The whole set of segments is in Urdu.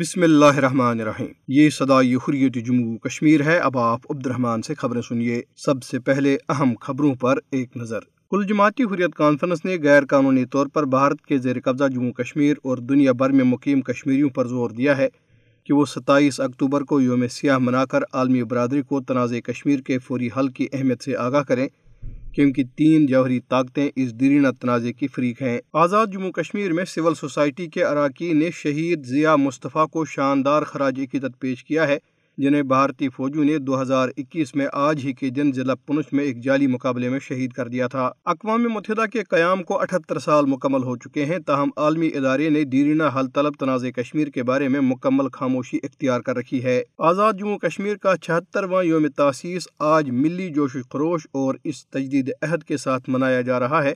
بسم اللہ الرحمن الرحیم۔ یہ صدائی حریت جموں کشمیر ہے۔ اب آپ عبد الرحمن سے خبریں سنیے۔ سب سے پہلے اہم خبروں پر ایک نظر۔ کل جماعتی حریت کانفرنس نے غیر قانونی طور پر بھارت کے زیر قبضہ جموں کشمیر اور دنیا بھر میں مقیم کشمیریوں پر زور دیا ہے کہ وہ ستائیس اکتوبر کو یوم سیاہ منا کر عالمی برادری کو تنازع کشمیر کے فوری حل کی اہمیت سے آگاہ کریں۔ کیونکہ تین جوہری طاقتیں اس دیرینہ تنازع کی فریق ہیں۔ آزاد جموں کشمیر میں سول سوسائٹی کے اراکین نے شہید ضیاء مصطفیٰ کو شاندار خراج عقیدت پیش کیا ہے۔ جنہیں بھارتی فوجوں نے دو ہزار اکیس میں آج ہی کے دن ضلع پنچ میں ایک جعلی مقابلے میں شہید کر دیا تھا۔ اقوام متحدہ کے قیام کو اٹھتر سال مکمل ہو چکے ہیں۔ تاہم، عالمی ادارے نے دیرینہ حل طلب تنازع کشمیر کے بارے میں مکمل خاموشی اختیار کر رکھی ہے۔ آزاد جموں کشمیر کا چھہترواں یوم تاسیس آج ملی جوش و خروش اور اس تجدید عہد کے ساتھ منایا جا رہا ہے۔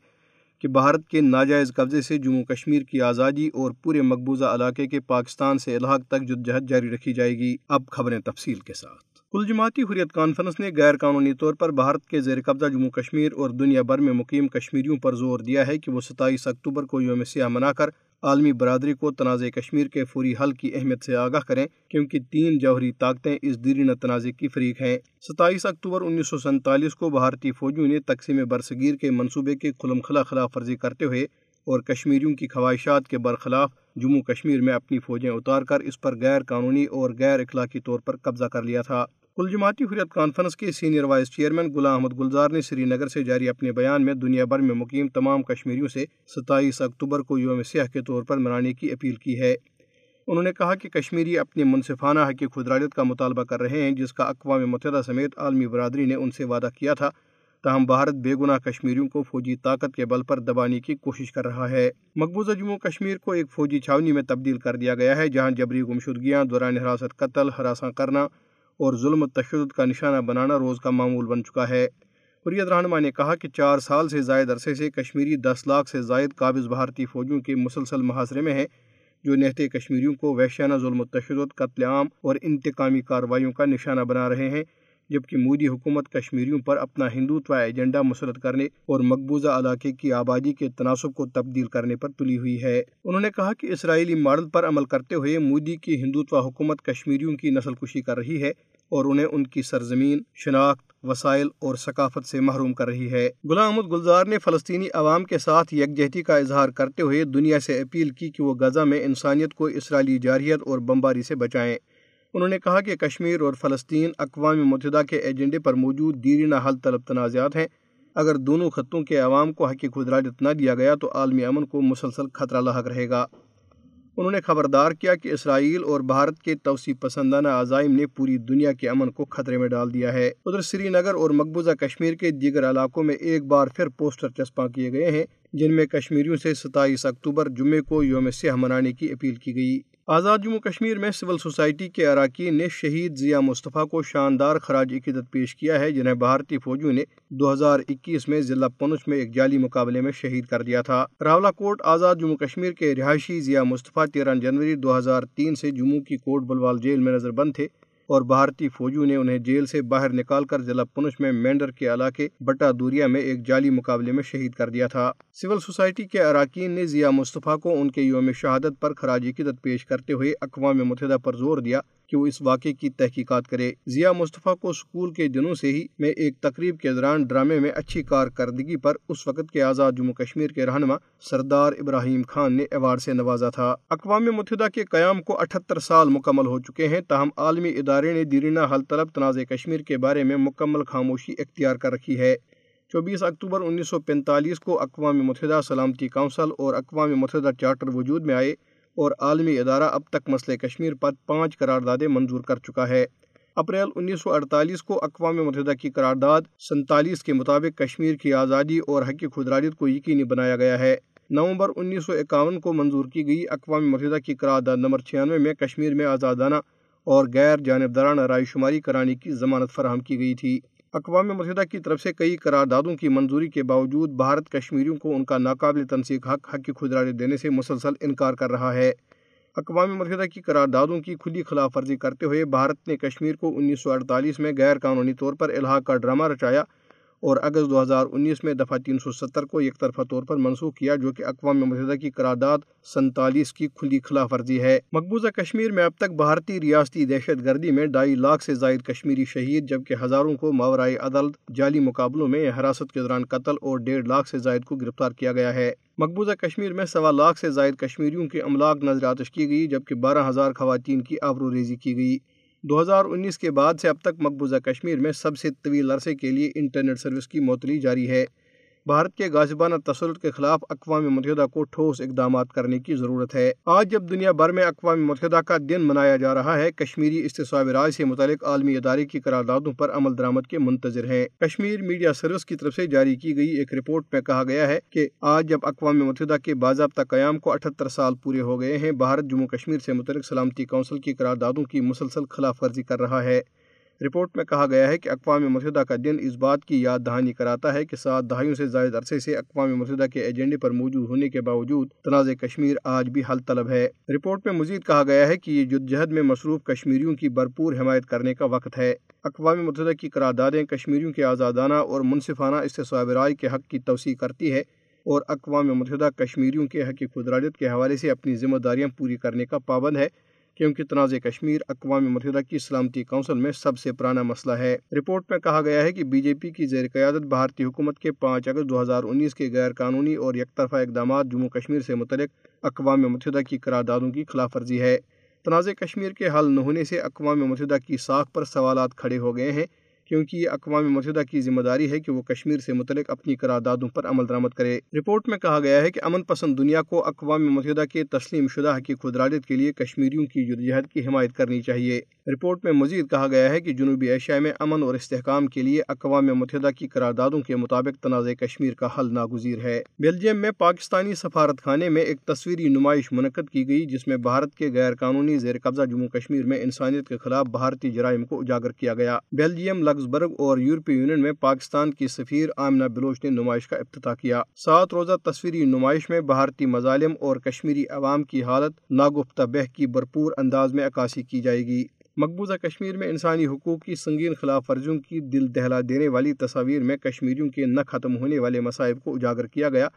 کہ بھارت کے ناجائز قبضے سے جموں کشمیر کی آزادی اور پورے مقبوضہ علاقے کے پاکستان سے الحاق تک جدجہد جاری رکھی جائے گی۔ اب خبریں تفصیل کے ساتھ۔ کل جماعتی حریت کانفرنس نے غیر قانونی طور پر بھارت کے زیر قبضہ جموں کشمیر اور دنیا بھر میں مقیم کشمیریوں پر زور دیا ہے کہ وہ ستائیس اکتوبر کو یوم سیاہ منا کر عالمی برادری کو تنازع کشمیر کے فوری حل کی اہمیت سے آگاہ کریں، کیونکہ تین جوہری طاقتیں اس دیرینہ تنازع کی فریق ہیں۔ ستائیس اکتوبر انیس سو سینتالیس کو بھارتی فوجیوں نے تقسیم برصغیر کے منصوبے کے کھلم خلا خلاف ورزی کرتے ہوئے اور کشمیریوں کی خواہشات کے برخلاف جموں کشمیر میں اپنی فوجیں اتار کر اس پر غیر قانونی اور غیر اخلاقی طور پر قبضہ کر لیا تھا۔ کل جماعتی حریت کانفرنس کے senior vice chairman Ghulam Ahmad Gulzar نے سری نگر سے جاری اپنے بیان میں دنیا بھر میں مقیم تمام کشمیریوں سے ستائیس اکتوبر کو یوم سیاح کے طور پر منانے کی اپیل کی ہے۔ انہوں نے کہا کہ کشمیری اپنی منصفانہ حق خدرالیت کا مطالبہ کر رہے ہیں، جس کا اقوام متحدہ سمیت عالمی برادری نے ان سے وعدہ کیا تھا۔ تاہم، بھارت بے گناہ کشمیریوں کو فوجی طاقت کے بل پر دبانے کی کوشش کر رہا ہے۔ مقبوضہ جموں کشمیر کو ایک فوجی چھاونی میں تبدیل کر دیا گیا ہے، جہاں جبری گمشدگیاں، دوران حراست قتل، ہراساں کرنا اور ظلم و تشدد کا نشانہ بنانا روز کا معمول بن چکا ہے۔ حریت رہنما نے کہا کہ چار سال سے زائد عرصے سے کشمیری دس لاکھ سے زائد قابض بھارتی فوجیوں کے مسلسل محاصرے میں ہیں، جو نہتے کشمیریوں کو وحشانہ ظلم و تشدد، قتل عام اور انتقامی کارروائیوں کا نشانہ بنا رہے ہیں۔ جبکہ مودی حکومت کشمیریوں پر اپنا ہندوتوا ایجنڈا مسرت کرنے اور مقبوضہ علاقے کی آبادی کے تناسب کو تبدیل کرنے پر تلی ہوئی ہے۔ انہوں نے کہا کہ اسرائیلی ماڈل پر عمل کرتے ہوئے مودی کی ہندوتوا حکومت کشمیریوں کی نسل کشی کر رہی ہے اور انہیں ان کی سرزمین، شناخت، وسائل اور ثقافت سے محروم کر رہی ہے۔ غلام احمد گلزار نے فلسطینی عوام کے ساتھ یکجہتی کا اظہار کرتے ہوئے دنیا سے اپیل کی کہ وہ غزہ میں انسانیت کو اسرائیلی جارحیت اور بمباری سے بچائیں۔ انہوں نے کہا کہ کشمیر اور فلسطین اقوام متحدہ کے ایجنڈے پر موجود دیرینہ حل طلب تنازعات ہیں۔ اگر دونوں خطوں کے عوام کو حق خدراجت نہ دیا گیا تو عالمی امن کو مسلسل خطرہ لاحق رہے گا۔ انہوں نے خبردار کیا کہ اسرائیل اور بھارت کے توسیع پسندانہ عزائم نے پوری دنیا کے امن کو خطرے میں ڈال دیا ہے۔ ادھر سری نگر اور مقبوضہ کشمیر کے دیگر علاقوں میں ایک بار پھر پوسٹر چسپاں کیے گئے ہیں، جن میں کشمیریوں سے ستائیس اکتوبر جمعے کو یوم سیاہ منانے کی اپیل کی گئی۔ آزاد جموں کشمیر میں سول سوسائٹی کے اراکین نے شہید ضیاء مصطفیٰ کو شاندار خراج عقیدت پیش کیا ہے، جنہیں بھارتی فوجیوں نے دو ہزار اکیس میں ضلع پنچ میں ایک جعلی مقابلے میں شہید کر دیا تھا۔ راولا کوٹ، آزاد جموں کشمیر کے رہائشی ضیاء مصطفیٰ تیرہ جنوری دو ہزار تین سے جموں کی کوٹ بلوال جیل میں نظر بند تھے۔ اور بھارتی فوجیوں نے انہیں جیل سے باہر نکال کر ضلع پنش میں مینڈر کے علاقے بٹا دوریا میں ایک جعلی مقابلے میں شہید کر دیا تھا۔ سول سوسائٹی کے اراکین نے ضیاء مصطفیٰ کو ان کے یوم شہادت پر خراج عقیدت پیش کرتے ہوئے اقوام متحدہ پر زور دیا۔ کہ وہ اس واقعے کی تحقیقات کرے۔ ضیاء مصطفیٰ کو اسکول کے دنوں سے ہی میں ایک تقریب کے دوران ڈرامے میں اچھی کارکردگی پر اس وقت کے آزاد جموں کشمیر کے رہنما سردار ابراہیم خان نے ایوارڈ سے نوازا تھا۔ اقوام متحدہ کے قیام کو اٹھتر سال مکمل ہو چکے ہیں، تاہم عالمی ادارے نے دیرینہ حل طلب تنازع کشمیر کے بارے میں مکمل خاموشی اختیار کر رکھی ہے۔ چوبیس اکتوبر انیس سو پینتالیس کو اقوام متحدہ سلامتی کونسل اور اقوام متحدہ چارٹر وجود میں آئے۔ اور عالمی ادارہ اب تک مسئلہ کشمیر پر پانچ قراردادیں منظور کر چکا ہے۔ اپریل انیس سو اڑتالیس کو اقوام متحدہ کی قرارداد سنتالیس کے مطابق کشمیر کی آزادی اور حق خدراجت کو یقینی بنایا گیا ہے۔ نومبر انیس سو اکاون کو منظور کی گئی اقوام متحدہ کی قرارداد نمبر چھیانوے میں کشمیر میں آزادانہ اور غیر جانبدارانہ رائے شماری کرانے کی ضمانت فراہم کی گئی تھی۔ اقوام متحدہ کی طرف سے کئی قراردادوں کی منظوری کے باوجود بھارت کشمیریوں کو ان کا ناقابل تنسیق حق حق کی خودراری دینے سے مسلسل انکار کر رہا ہے۔ اقوام متحدہ کی قراردادوں کی کھلی خلاف ورزی کرتے ہوئے بھارت نے کشمیر کو انیس سو اڑتالیس میں غیر قانونی طور پر الحاق کا ڈرامہ رچایا۔ اور اگست دو ہزار انیس میں دفعہ تین سو ستر کو یک طرفہ طور پر منسوخ کیا، جو کہ اقوام متحدہ کی قرارداد سنتالیس کی کھلی خلاف ورزی ہے۔ مقبوضہ کشمیر میں اب تک بھارتی ریاستی دہشت گردی میں ڈھائی لاکھ سے زائد کشمیری شہید، جبکہ ہزاروں کو ماورائے عدالت جعلی مقابلوں میں حراست کے دوران قتل اور ڈیڑھ لاکھ سے زائد کو گرفتار کیا گیا ہے۔ مقبوضہ کشمیر میں سوا لاکھ سے زائد کشمیریوں کی املاک نظر آتش کی گئی، جبکہ بارہ ہزار خواتین کی آبرو ریزی کی گئی۔ دو ہزار انیس کے بعد سے اب تک مقبوضہ کشمیر میں سب سے طویل عرصے کے لیے انٹرنیٹ سروس کی معطلی جاری ہے۔ بھارت کے غازبانہ تسلط کے خلاف اقوام متحدہ کو ٹھوس اقدامات کرنے کی ضرورت ہے۔ آج جب دنیا بھر میں اقوام متحدہ کا دن منایا جا رہا ہے، کشمیری استصواب رائے سے متعلق عالمی ادارے کی قراردادوں پر عمل درآمد کے منتظر ہیں۔ کشمیر میڈیا سروس کی طرف سے جاری کی گئی ایک رپورٹ میں کہا گیا ہے کہ آج جب اقوام متحدہ کے باضابطہ قیام کو اٹھتر سال پورے ہو گئے ہیں، بھارت جموں کشمیر سے متعلق سلامتی کونسل کی قراردادوں کی مسلسل خلاف ورزی کر رہا ہے۔ رپورٹ میں کہا گیا ہے کہ اقوام متحدہ کا دن اس بات کی یاد دہانی کراتا ہے کہ سات دہائیوں سے زائد عرصے سے اقوام متحدہ کے ایجنڈے پر موجود ہونے کے باوجود تنازع کشمیر آج بھی حل طلب ہے۔ رپورٹ میں مزید کہا گیا ہے کہ یہ جدجہد میں مصروف کشمیریوں کی بھرپور حمایت کرنے کا وقت ہے۔ اقوام متحدہ کی قراردادیں کشمیریوں کے آزادانہ اور منصفانہ استصواب رائے کے حق کی توسیع کرتی ہے اور اقوام متحدہ کشمیریوں کے حق خودراجت کے حوالے سے اپنی ذمہ داریاں پوری کرنے کا پابند ہے۔ کیونکہ تنازع کشمیر اقوام متحدہ کی سلامتی کونسل میں سب سے پرانا مسئلہ ہے۔ رپورٹ میں کہا گیا ہے کہ بی جے پی کی زیر قیادت بھارتی حکومت کے پانچ اگست دو ہزار انیس کے غیر قانونی اور یک طرفہ اقدامات جموں کشمیر سے متعلق اقوام متحدہ کی قراردادوں کی خلاف ورزی ہے۔ تنازع کشمیر کے حل نہ ہونے سے اقوام متحدہ کی ساکھ پر سوالات کھڑے ہو گئے ہیں۔ کیونکہ یہ اقوام متحدہ کی ذمہ داری ہے کہ وہ کشمیر سے متعلق اپنی قراردادوں پر عمل درآمد کرے۔ رپورٹ میں کہا گیا ہے کہ امن پسند دنیا کو اقوام متحدہ کے تسلیم شدہ حقیق خدراجت کے لیے کشمیریوں کی جدوجہد کی حمایت کرنی چاہیے۔ رپورٹ میں مزید کہا گیا ہے کہ جنوبی ایشیا میں امن اور استحکام کے لیے اقوام متحدہ کی قراردادوں کے مطابق تنازع کشمیر کا حل ناگزیر ہے۔ بیلجیم میں پاکستانی سفارت خانے میں ایک تصویری نمائش منعقد کی گئی جس میں بھارت کے غیر قانونی زیر قبضہ جموں کشمیر میں انسانیت کے خلاف بھارتی جرائم کو اجاگر کیا گیا۔ بیلجیم لگزبرگ اور یورپی یونین میں پاکستان کی سفیر آمنہ بلوچ نے نمائش کا افتتاح کیا۔ سات روزہ تصویری نمائش میں بھارتی مظالم اور کشمیری عوام کی حالت ناگفتہ بہ کی بھرپور انداز میں عکاسی کی جائے گی۔ مقبوضہ کشمیر میں انسانی حقوق کی سنگین خلاف ورزیوں کی دل دہلا دینے والی تصاویر میں کشمیریوں کے نہ ختم ہونے والے مصائب کو اجاگر کیا گیا،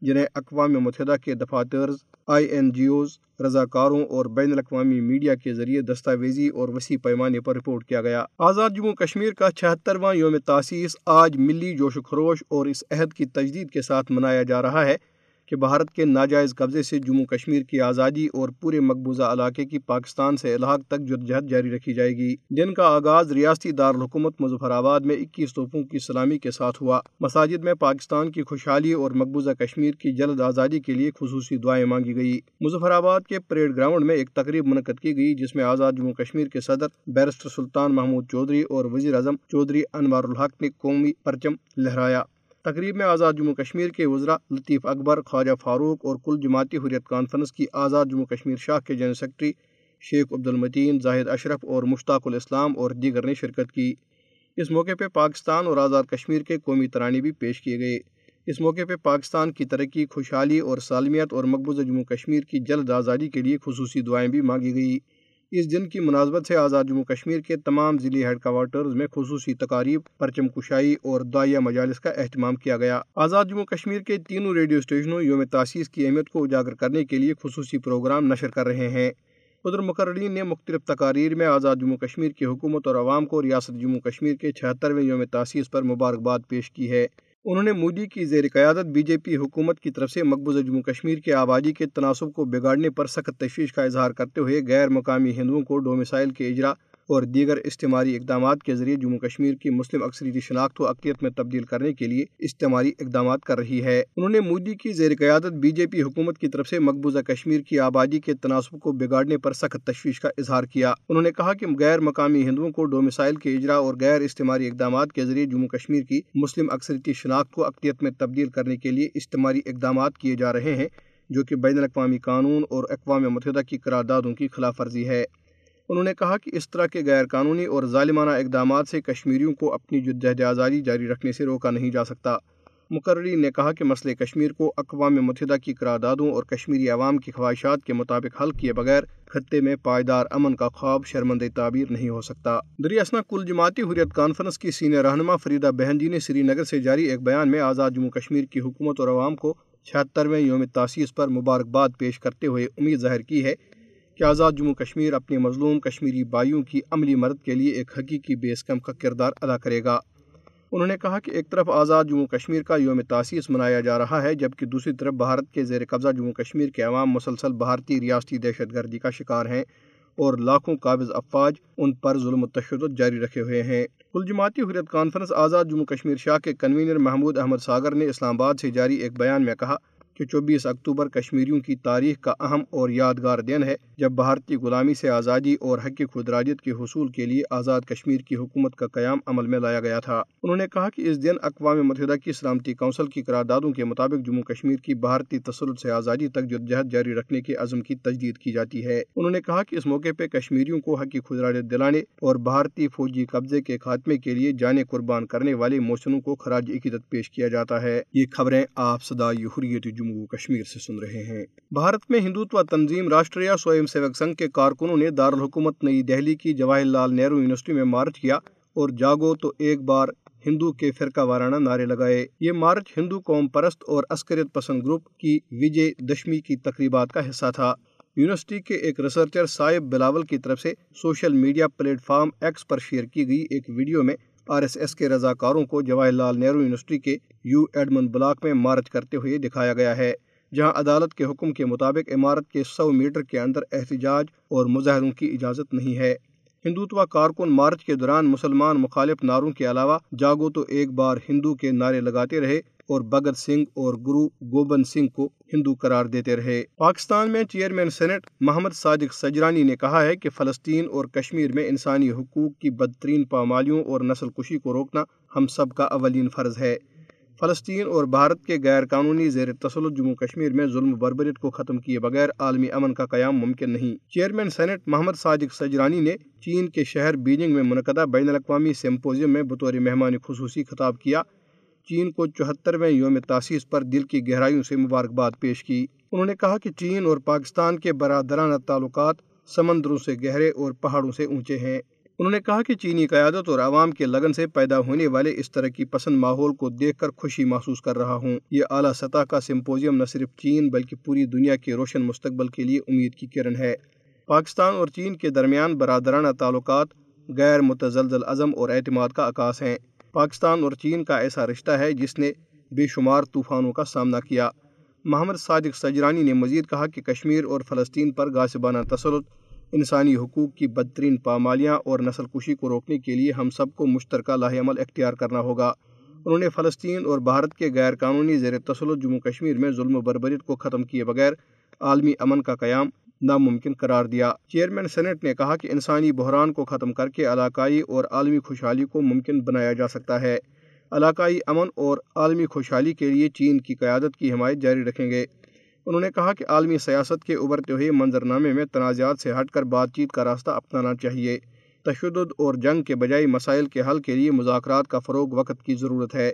جنہیں اقوام متحدہ کے دفاتر آئی این جی اوز، رضاکاروں اور بین الاقوامی میڈیا کے ذریعے دستاویزی اور وسیع پیمانے پر رپورٹ کیا گیا۔ آزاد جموں کشمیر کا چھہترواں یوم تاسیس آج ملی جوش و خروش اور اس عہد کی تجدید کے ساتھ منایا جا رہا ہے۔ کہ بھارت کے ناجائز قبضے سے جموں کشمیر کی آزادی اور پورے مقبوضہ علاقے کی پاکستان سے الحاق تک جدجہد جاری رکھی جائے گی۔ دن کا آغاز ریاستی دارالحکومت مظفر آباد میں اکیس توپوں کی سلامی کے ساتھ ہوا۔ مساجد میں پاکستان کی خوشحالی اور مقبوضہ کشمیر کی جلد آزادی کے لیے خصوصی دعائیں مانگی گئی۔ مظفر آباد کے پریڈ گراؤنڈ میں ایک تقریب منعقد کی گئی، جس میں آزاد جموں کشمیر کے صدر بیرسٹر سلطان محمود چودھری اور وزیر اعظم چودھری انوار الحق نے قومی پرچم لہرایا۔ تقریب میں آزاد جموں کشمیر کے وزراء لطیف اکبر، خواجہ فاروق اور کل جماعتی حریت کانفرنس کی آزاد جموں کشمیر شاہ کے جنرل سیکرٹری شیخ عبد المتین زاہد اشرف اور مشتاق الاسلام اور دیگر نے شرکت کی۔ اس موقع پہ پاکستان اور آزاد کشمیر کے قومی ترانے بھی پیش کیے گئے۔ اس موقع پہ پاکستان کی ترقی، خوشحالی اور سالمیت اور مقبوضہ جموں کشمیر کی جلد آزادی کے لیے خصوصی دعائیں بھی مانگی گئی۔ اس دن کی مناسبت سے آزاد جموں کشمیر کے تمام ضلعی ہیڈ کوارٹرز میں خصوصی تقاریب، پرچم کشائی اور دائیا مجالس کا اہتمام کیا گیا۔ آزاد جموں کشمیر کے تینوں ریڈیو اسٹیشنوں یوم تاسیس کی اہمیت کو اجاگر کرنے کے لیے خصوصی پروگرام نشر کر رہے ہیں۔ ادھر مقررین نے مختلف تقاریر میں آزاد جموں کشمیر کی حکومت اور عوام کو ریاست جموں کشمیر کے چھہترویں یوم تاسیس پر مبارکباد پیش کی ہے۔ انہوں نے مودی کی زیر قیادت بی جے پی حکومت کی طرف سے مقبوضہ جموں کشمیر کے آبادی کے تناسب کو بگاڑنے پر سخت تشویش کا اظہار کرتے ہوئے غیر مقامی ہندوؤں کو ڈومسائل کے اجرا اور دیگر استعماری اقدامات کے ذریعے جموں کشمیر کی مسلم اکثریتی شناخت و اقلیت میں تبدیل کرنے کے لیے استعماری اقدامات کر رہی ہے۔ انہوں نے مودی کی زیر قیادت بی جے پی حکومت کی طرف سے مقبوضہ کشمیر کی آبادی کے تناسب کو بگاڑنے پر سخت تشویش کا اظہار کیا۔ انہوں نے کہا کہ غیر مقامی ہندوؤں کو ڈومسائل کے اجرا اور غیر استعماری اقدامات کے ذریعے جموں کشمیر کی مسلم اکثریتی شناخت کو اقلیت میں تبدیل کرنے کے لیے استعماری اقدامات کیے جا رہے ہیں، جو کہ بین الاقوامی قانون اور اقوام متحدہ کی قراردادوں کی خلاف ورزی ہے۔ انہوں نے کہا کہ اس طرح کے غیر قانونی اور ظالمانہ اقدامات سے کشمیریوں کو اپنی جدید آزادی جاری رکھنے سے روکا نہیں جا سکتا۔ مقررین نے کہا کہ مسئلہ کشمیر کو اقوام متحدہ کی قراردادوں اور کشمیری عوام کی خواہشات کے مطابق حل کیے بغیر خطے میں پائیدار امن کا خواب شرمند تعبیر نہیں ہو سکتا۔ دریاسنا کل جماعتی حریت کانفرنس کی سینئر رہنما فریدہ بہن جی نے سری نگر سے جاری ایک بیان میں آزاد جموں کشمیر کی حکومت اور عوام کو چھہترویں یوم تاسیس پر مبارکباد پیش کرتے ہوئے امید ظاہر کی ہے کہ آزاد جموں کشمیر اپنے مظلوم کشمیری بائیوں کی عملی مدد کے لیے ایک حقیقی بیس کم کا کردار ادا کرے گا۔ انہوں نے کہا کہ ایک طرف آزاد جموں کشمیر کا یوم تاسیس منایا جا رہا ہے، جبکہ دوسری طرف بھارت کے زیر قبضہ جموں کشمیر کے عوام مسلسل بھارتی ریاستی دہشت گردی کا شکار ہیں اور لاکھوں قابض افواج ان پر ظلم و تشدد جاری رکھے ہوئے ہیں۔ کل جماعتی حریت کانفرنس آزاد جموں کشمیر شاہ کے کنوینر محمود احمد ساگر نے اسلام آباد سے جاری ایک بیان میں کہا کہ چوبیس اکتوبر کشمیریوں کی تاریخ کا اہم اور یادگار دن ہے، جب بھارتی غلامی سے آزادی اور حق خدراجت کے حصول کے لیے آزاد کشمیر کی حکومت کا قیام عمل میں لایا گیا تھا۔ انہوں نے کہا کہ اس دن اقوام متحدہ کی سلامتی کونسل کی قراردادوں کے مطابق جموں کشمیر کی بھارتی تسلط سے آزادی تک جدجہد جاری رکھنے کے عزم کی تجدید کی جاتی ہے۔ انہوں نے کہا کہ اس موقع پہ کشمیریوں کو حق خدراجت دلانے اور بھارتی فوجی قبضے کے خاتمے کے لیے جانے قربان کرنے والے موسنوں کو خراج عقیدت پیش کیا جاتا ہے۔ یہ خبریں آپ صدائی حریت جموں کشمیر سے سن رہے ہیں۔ بھارت میں ہندوتوا تنظیم راشٹریہ سوئم سیوک سنگھ کے کارکنوں نے دارالحکومت نئی دہلی کی جواہر لال نہرو یونیورسٹی میں مارچ کیا اور جاگو تو ایک بار ہندو کے فرقہ وارانہ نعرے لگائے۔ یہ مارچ ہندو قوم پرست اور عسکریت پسند گروپ کی وجے دشمی کی تقریبات کا حصہ تھا۔ یونیورسٹی کے ایک ریسرچر صاحب بلاول کی طرف سے social media platform X پر شیئر کی گئی ایک ویڈیو میں آر ایس ایس کے رضاکاروں کو جواہر لال نہرو یونیورسٹی کے یو ایڈمن بلاک میں مارچ کرتے ہوئے دکھایا گیا ہے، جہاں عدالت کے حکم کے مطابق عمارت کے سو میٹر کے اندر احتجاج اور مظاہروں کی اجازت نہیں ہے۔ ہندوتوا کارکن مارچ کے دوران مسلمان مخالف نعروں کے علاوہ جاگو تو ایک بار ہندو کے نعرے لگاتے رہے اور بگت سنگھ اور گرو گوبند سنگھ کو ہندو قرار دیتے رہے۔ پاکستان میں چیئرمین سینٹ محمد صادق سجرانی نے کہا ہے کہ فلسطین اور کشمیر میں انسانی حقوق کی بدترین پامالیوں اور نسل کشی کو روکنا ہم سب کا اولین فرض ہے۔ فلسطین اور بھارت کے غیر قانونی زیر تسلط جموں کشمیر میں ظلم بربریت کو ختم کیے بغیر عالمی امن کا قیام ممکن نہیں۔ چیئرمین سینٹ محمد صادق سجرانی نے چین کے شہر بیجنگ میں منعقدہ بین الاقوامی سمپوزیم میں بطور مہمان خصوصی خطاب کیا۔ چین کو چوہترویں یوم تاسیس پر دل کی گہرائیوں سے مبارکباد پیش کی۔ انہوں نے کہا کہ چین اور پاکستان کے برادرانہ تعلقات سمندروں سے گہرے اور پہاڑوں سے اونچے ہیں۔ انہوں نے کہا کہ چینی قیادت اور عوام کے لگن سے پیدا ہونے والے اس طرح کی پسند ماحول کو دیکھ کر خوشی محسوس کر رہا ہوں۔ یہ اعلیٰ سطح کا سمپوزیم نہ صرف چین بلکہ پوری دنیا کے روشن مستقبل کے لیے امید کی کرن ہے۔ پاکستان اور چین کے درمیان برادرانہ تعلقات غیر متزلزل عزم اور اعتماد کا عکاس ہیں۔ پاکستان اور چین کا ایسا رشتہ ہے جس نے بے شمار طوفانوں کا سامنا کیا۔ محمد صادق سجرانی نے مزید کہا کہ کشمیر اور فلسطین پر گاسبانہ تسلط، انسانی حقوق کی بدترین پامالیاں اور نسل کشی کو روکنے کے لیے ہم سب کو مشترکہ لاہ عمل اختیار کرنا ہوگا۔ انہوں نے فلسطین اور بھارت کے غیر قانونی زیر تسلط جموں کشمیر میں ظلم و بربریت کو ختم کیے بغیر عالمی امن کا قیام ناممکن قرار دیا۔ چیئرمین سینٹ نے کہا کہ انسانی بحران کو ختم کر کے علاقائی اور عالمی خوشحالی کو ممکن بنایا جا سکتا ہے۔ علاقائی امن اور عالمی خوشحالی کے لیے چین کی قیادت کی حمایت جاری رکھیں گے۔ انہوں نے کہا کہ عالمی سیاست کے ابھرتے ہوئے منظرنامے میں تنازعات سے ہٹ کر بات چیت کا راستہ اپنانا چاہیے۔ تشدد اور جنگ کے بجائے مسائل کے حل کے لیے مذاکرات کا فروغ وقت کی ضرورت ہے۔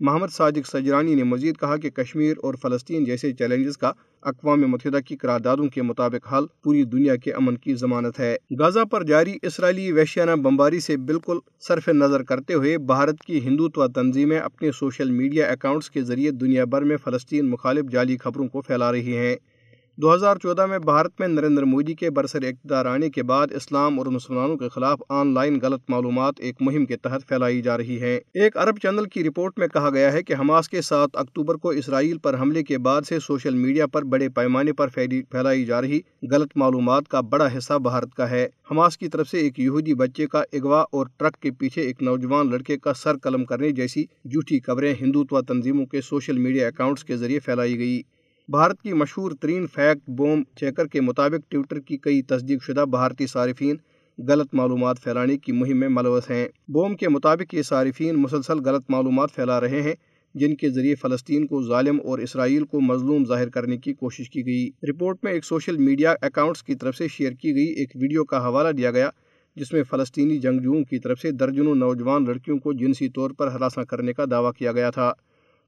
محمد صادق سجرانی نے مزید کہا کہ کشمیر اور فلسطین جیسے چیلنجز کا اقوام متحدہ کی قراردادوں کے مطابق حل پوری دنیا کے امن کی ضمانت ہے۔ غزہ پر جاری اسرائیلی وحشیانہ بمباری سے بالکل صرف نظر کرتے ہوئے بھارت کی ہندوتوا تنظیمیں اپنے سوشل میڈیا اکاؤنٹس کے ذریعے دنیا بھر میں فلسطین مخالف جعلی خبروں کو پھیلا رہی ہیں۔ دو ہزار چودہ میں بھارت میں نریندر مودی کے برسر اقتدار آنے کے بعد اسلام اور مسلمانوں کے خلاف آن لائن غلط معلومات ایک مہم کے تحت پھیلائی جا رہی ہے۔ ایک عرب چینل کی رپورٹ میں کہا گیا ہے کہ حماس کے سات اکتوبر کو اسرائیل پر حملے کے بعد سے سوشل میڈیا پر بڑے پیمانے پر پھیلائی جا رہی غلط معلومات کا بڑا حصہ بھارت کا ہے۔ حماس کی طرف سے ایک یہودی بچے کا اغوا اور ٹرک کے پیچھے ایک نوجوان لڑکے کا سر قلم کرنے جیسی جھوٹی خبریں ہندوتوا تنظیموں کے سوشل میڈیا اکاؤنٹس کے ذریعے پھیلائی گئی۔ بھارت کی مشہور ترین فیکٹ بوم چیکر کے مطابق ٹویٹر کی کئی تصدیق شدہ بھارتی صارفین غلط معلومات پھیلانے کی مہم میں ملوث ہیں۔ بوم کے مطابق یہ صارفین مسلسل غلط معلومات پھیلا رہے ہیں، جن کے ذریعے فلسطین کو ظالم اور اسرائیل کو مظلوم ظاہر کرنے کی کوشش کی گئی۔ رپورٹ میں ایک سوشل میڈیا اکاؤنٹس کی طرف سے شیئر کی گئی ایک ویڈیو کا حوالہ دیا گیا، جس میں فلسطینی جنگجوؤں کی طرف سے درجنوں نوجوان لڑکیوں کو جنسی طور پر ہراساں کرنے کا دعویٰ کیا گیا تھا۔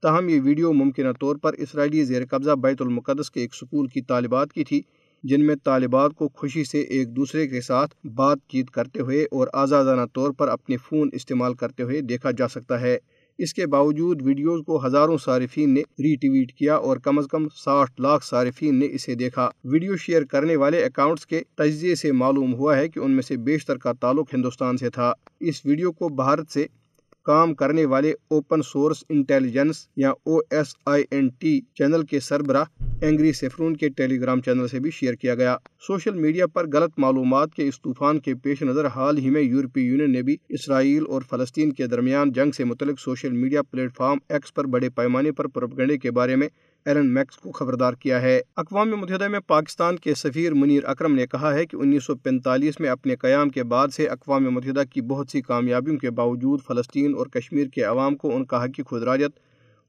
تاہم، یہ ویڈیو ممکنہ طور پر اسرائیلی زیر قبضہ بیت المقدس کے ایک سکول کی طالبات کی تھی، جن میں طالبات کو خوشی سے ایک دوسرے کے ساتھ بات چیت کرتے ہوئے اور آزادانہ طور پر اپنے فون استعمال کرتے ہوئے دیکھا جا سکتا ہے۔ اس کے باوجود ویڈیوز کو ہزاروں صارفین نے ری ٹویٹ کیا اور کم از کم ساٹھ لاکھ صارفین نے اسے دیکھا۔ ویڈیو شیئر کرنے والے اکاؤنٹس کے تجزیے سے معلوم ہوا ہے کہ ان میں سے بیشتر کا تعلق ہندوستان سے تھا۔ اس ویڈیو کو بھارت سے کام کرنے والے اوپن سورس انٹیلیجنس یا O S I N T channel کے سربراہ اینگری سیفرون کے ٹیلی گرام چینل سے بھی شیئر کیا گیا۔ سوشل میڈیا پر غلط معلومات کے اس طوفان کے پیش نظر حال ہی میں یورپی یونین نے بھی اسرائیل اور فلسطین کے درمیان جنگ سے متعلق social media platform X پر بڑے پیمانے پر پروپگنڈے کے بارے میں ایلن میکس کو خبردار کیا ہے۔ اقوام متحدہ میں پاکستان کے سفیر منیر اکرم نے کہا ہے کہ انیس سو پینتالیس میں اپنے قیام کے بعد سے اقوام متحدہ کی بہت سی کامیابیوں کے باوجود فلسطین اور کشمیر کے عوام کو ان کا حقی خدراجت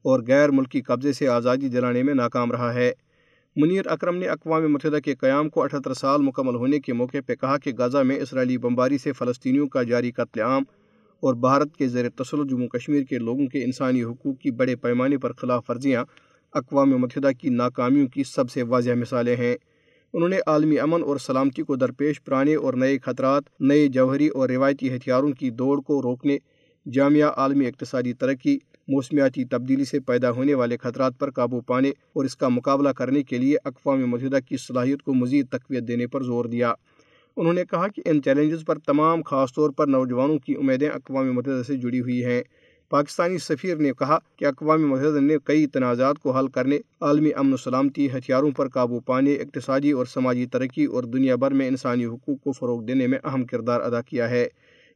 اور غیر ملکی قبضے سے آزادی دلانے میں ناکام رہا ہے۔ منیر اکرم نے اقوام متحدہ کے قیام کو اٹھہتر سال مکمل ہونے کے موقع پہ کہا کہ غزہ میں اسرائیلی بمباری سے فلسطینیوں کا جاری قتل عام اور بھارت کے زیر تسلط جموں کشمیر کے لوگوں کے انسانی حقوق کی بڑے پیمانے پر خلاف ورزیاں اقوام متحدہ کی ناکامیوں کی سب سے واضح مثالیں ہیں۔ انہوں نے عالمی امن اور سلامتی کو درپیش پرانے اور نئے خطرات، نئے جوہری اور روایتی ہتھیاروں کی دوڑ کو روکنے، جامعہ عالمی اقتصادی ترقی، موسمیاتی تبدیلی سے پیدا ہونے والے خطرات پر قابو پانے اور اس کا مقابلہ کرنے کے لیے اقوام متحدہ کی صلاحیت کو مزید تقویت دینے پر زور دیا۔ انہوں نے کہا کہ ان چیلنجز پر تمام خاص طور پر نوجوانوں کی امیدیں اقوام متحدہ سے جڑی ہوئی ہیں۔ پاکستانی سفیر نے کہا کہ اقوام متحدہ نے کئی تنازعات کو حل کرنے، عالمی امن و سلامتی ہتھیاروں پر قابو پانے، اقتصادی اور سماجی ترقی اور دنیا بھر میں انسانی حقوق کو فروغ دینے میں اہم کردار ادا کیا ہے۔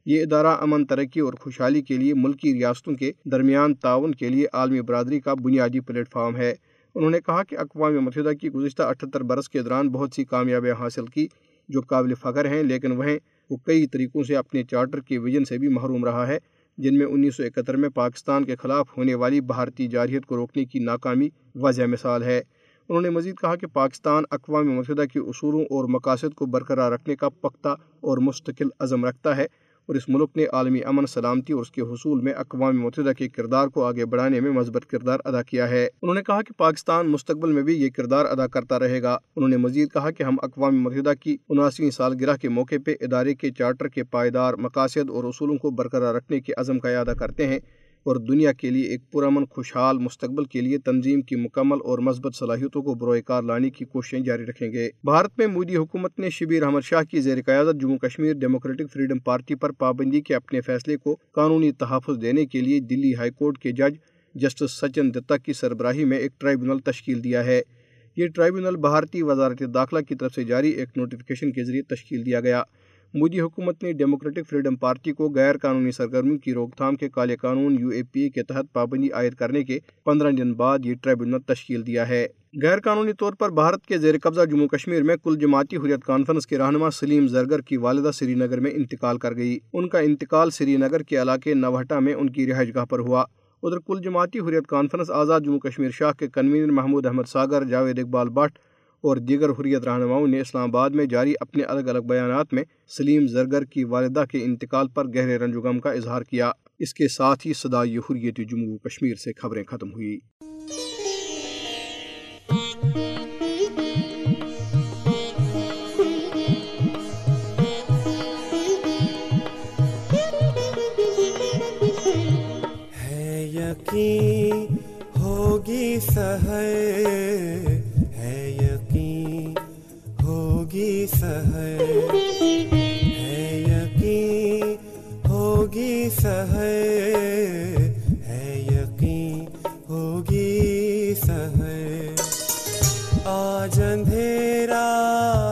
یہ ادارہ امن، ترقی اور خوشحالی کے لیے ملکی ریاستوں کے درمیان تعاون کے لیے عالمی برادری کا بنیادی پلیٹ فارم ہے۔ انہوں نے کہا کہ اقوام متحدہ کی گزشتہ اٹھتر برس کے دوران بہت سی کامیابیاں حاصل کی جو قابل فخر ہیں، لیکن وہ وہ کئی طریقوں سے اپنے چارٹر کے ویژن سے بھی محروم رہا ہے۔ جن میں انیس سو اکہتر میں پاکستان کے خلاف ہونے والی بھارتی جارحیت کو روکنے کی ناکامی واضح مثال ہے۔ انہوں نے مزید کہا کہ پاکستان اقوام متحدہ کے اصولوں اور مقاصد کو برقرار رکھنے کا پختہ اور مستقل عزم رکھتا ہے۔ اور اس ملک نے عالمی امن، سلامتی اور اس کے حصول میں اقوام متحدہ کے کردار کو آگے بڑھانے میں مثبت کردار ادا کیا ہے۔ انہوں نے کہا کہ پاکستان مستقبل میں بھی یہ کردار ادا کرتا رہے گا۔ انہوں نے مزید کہا کہ ہم اقوام متحدہ کی اناسویں سالگرہ کے موقع پہ ادارے کے چارٹر کے پائیدار مقاصد اور اصولوں کو برقرار رکھنے کے عزم کا اعادہ کرتے ہیں۔ اور دنیا کے لیے ایک پرامن، خوشحال مستقبل کے لیے تنظیم کی مکمل اور مثبت صلاحیتوں کو بروئے کار لانے کی کوششیں جاری رکھیں گے۔ بھارت میں مودی حکومت نے شبیر احمد شاہ کی زیر قیادت Jammu Kashmir democratic freedom party پر پابندی کے اپنے فیصلے کو قانونی تحفظ دینے کے لیے دلی ہائی کورٹ کے جج جسٹس سچن دتا کی سربراہی میں ایک ٹرائیبونل تشکیل دیا ہے۔ یہ ٹرائیبونل بھارتی وزارت داخلہ کی طرف سے جاری ایک نوٹیفکیشن کے ذریعے تشکیل دیا گیا۔ مودی حکومت نے ڈیموکریٹک فریڈم پارٹی کو غیر قانونی سرگرمیوں کی روک تھام کے کالے قانون یو اے پی اے کے تحت پابندی عائد کرنے کے پندرہ دن بعد یہ ٹریبونل تشکیل دیا ہے۔ غیر قانونی طور پر بھارت کے زیر قبضہ جموں کشمیر میں کل جماعتی حریت کانفرنس کے رہنما سلیم زرگر کی والدہ سری نگر میں انتقال کر گئی۔ ان کا انتقال سری نگر کے علاقے نوہٹا میں ان کی رہائش گاہ پر ہوا۔ ادھر کل جماعتی حریت کانفرنس آزاد جموں کشمیر شاہ کے کنوینر محمود احمد ساگر، جاوید اقبال بٹ اور دیگر حریت رہنماؤں نے اسلام آباد میں جاری اپنے الگ الگ بیانات میں سلیم زرگر کی والدہ کے انتقال پر گہرے رنج و غم کا اظہار کیا۔ اس کے ساتھ ہی صدائی حریت جموں کشمیر سے خبریں ختم ہوئی ہوگی میرا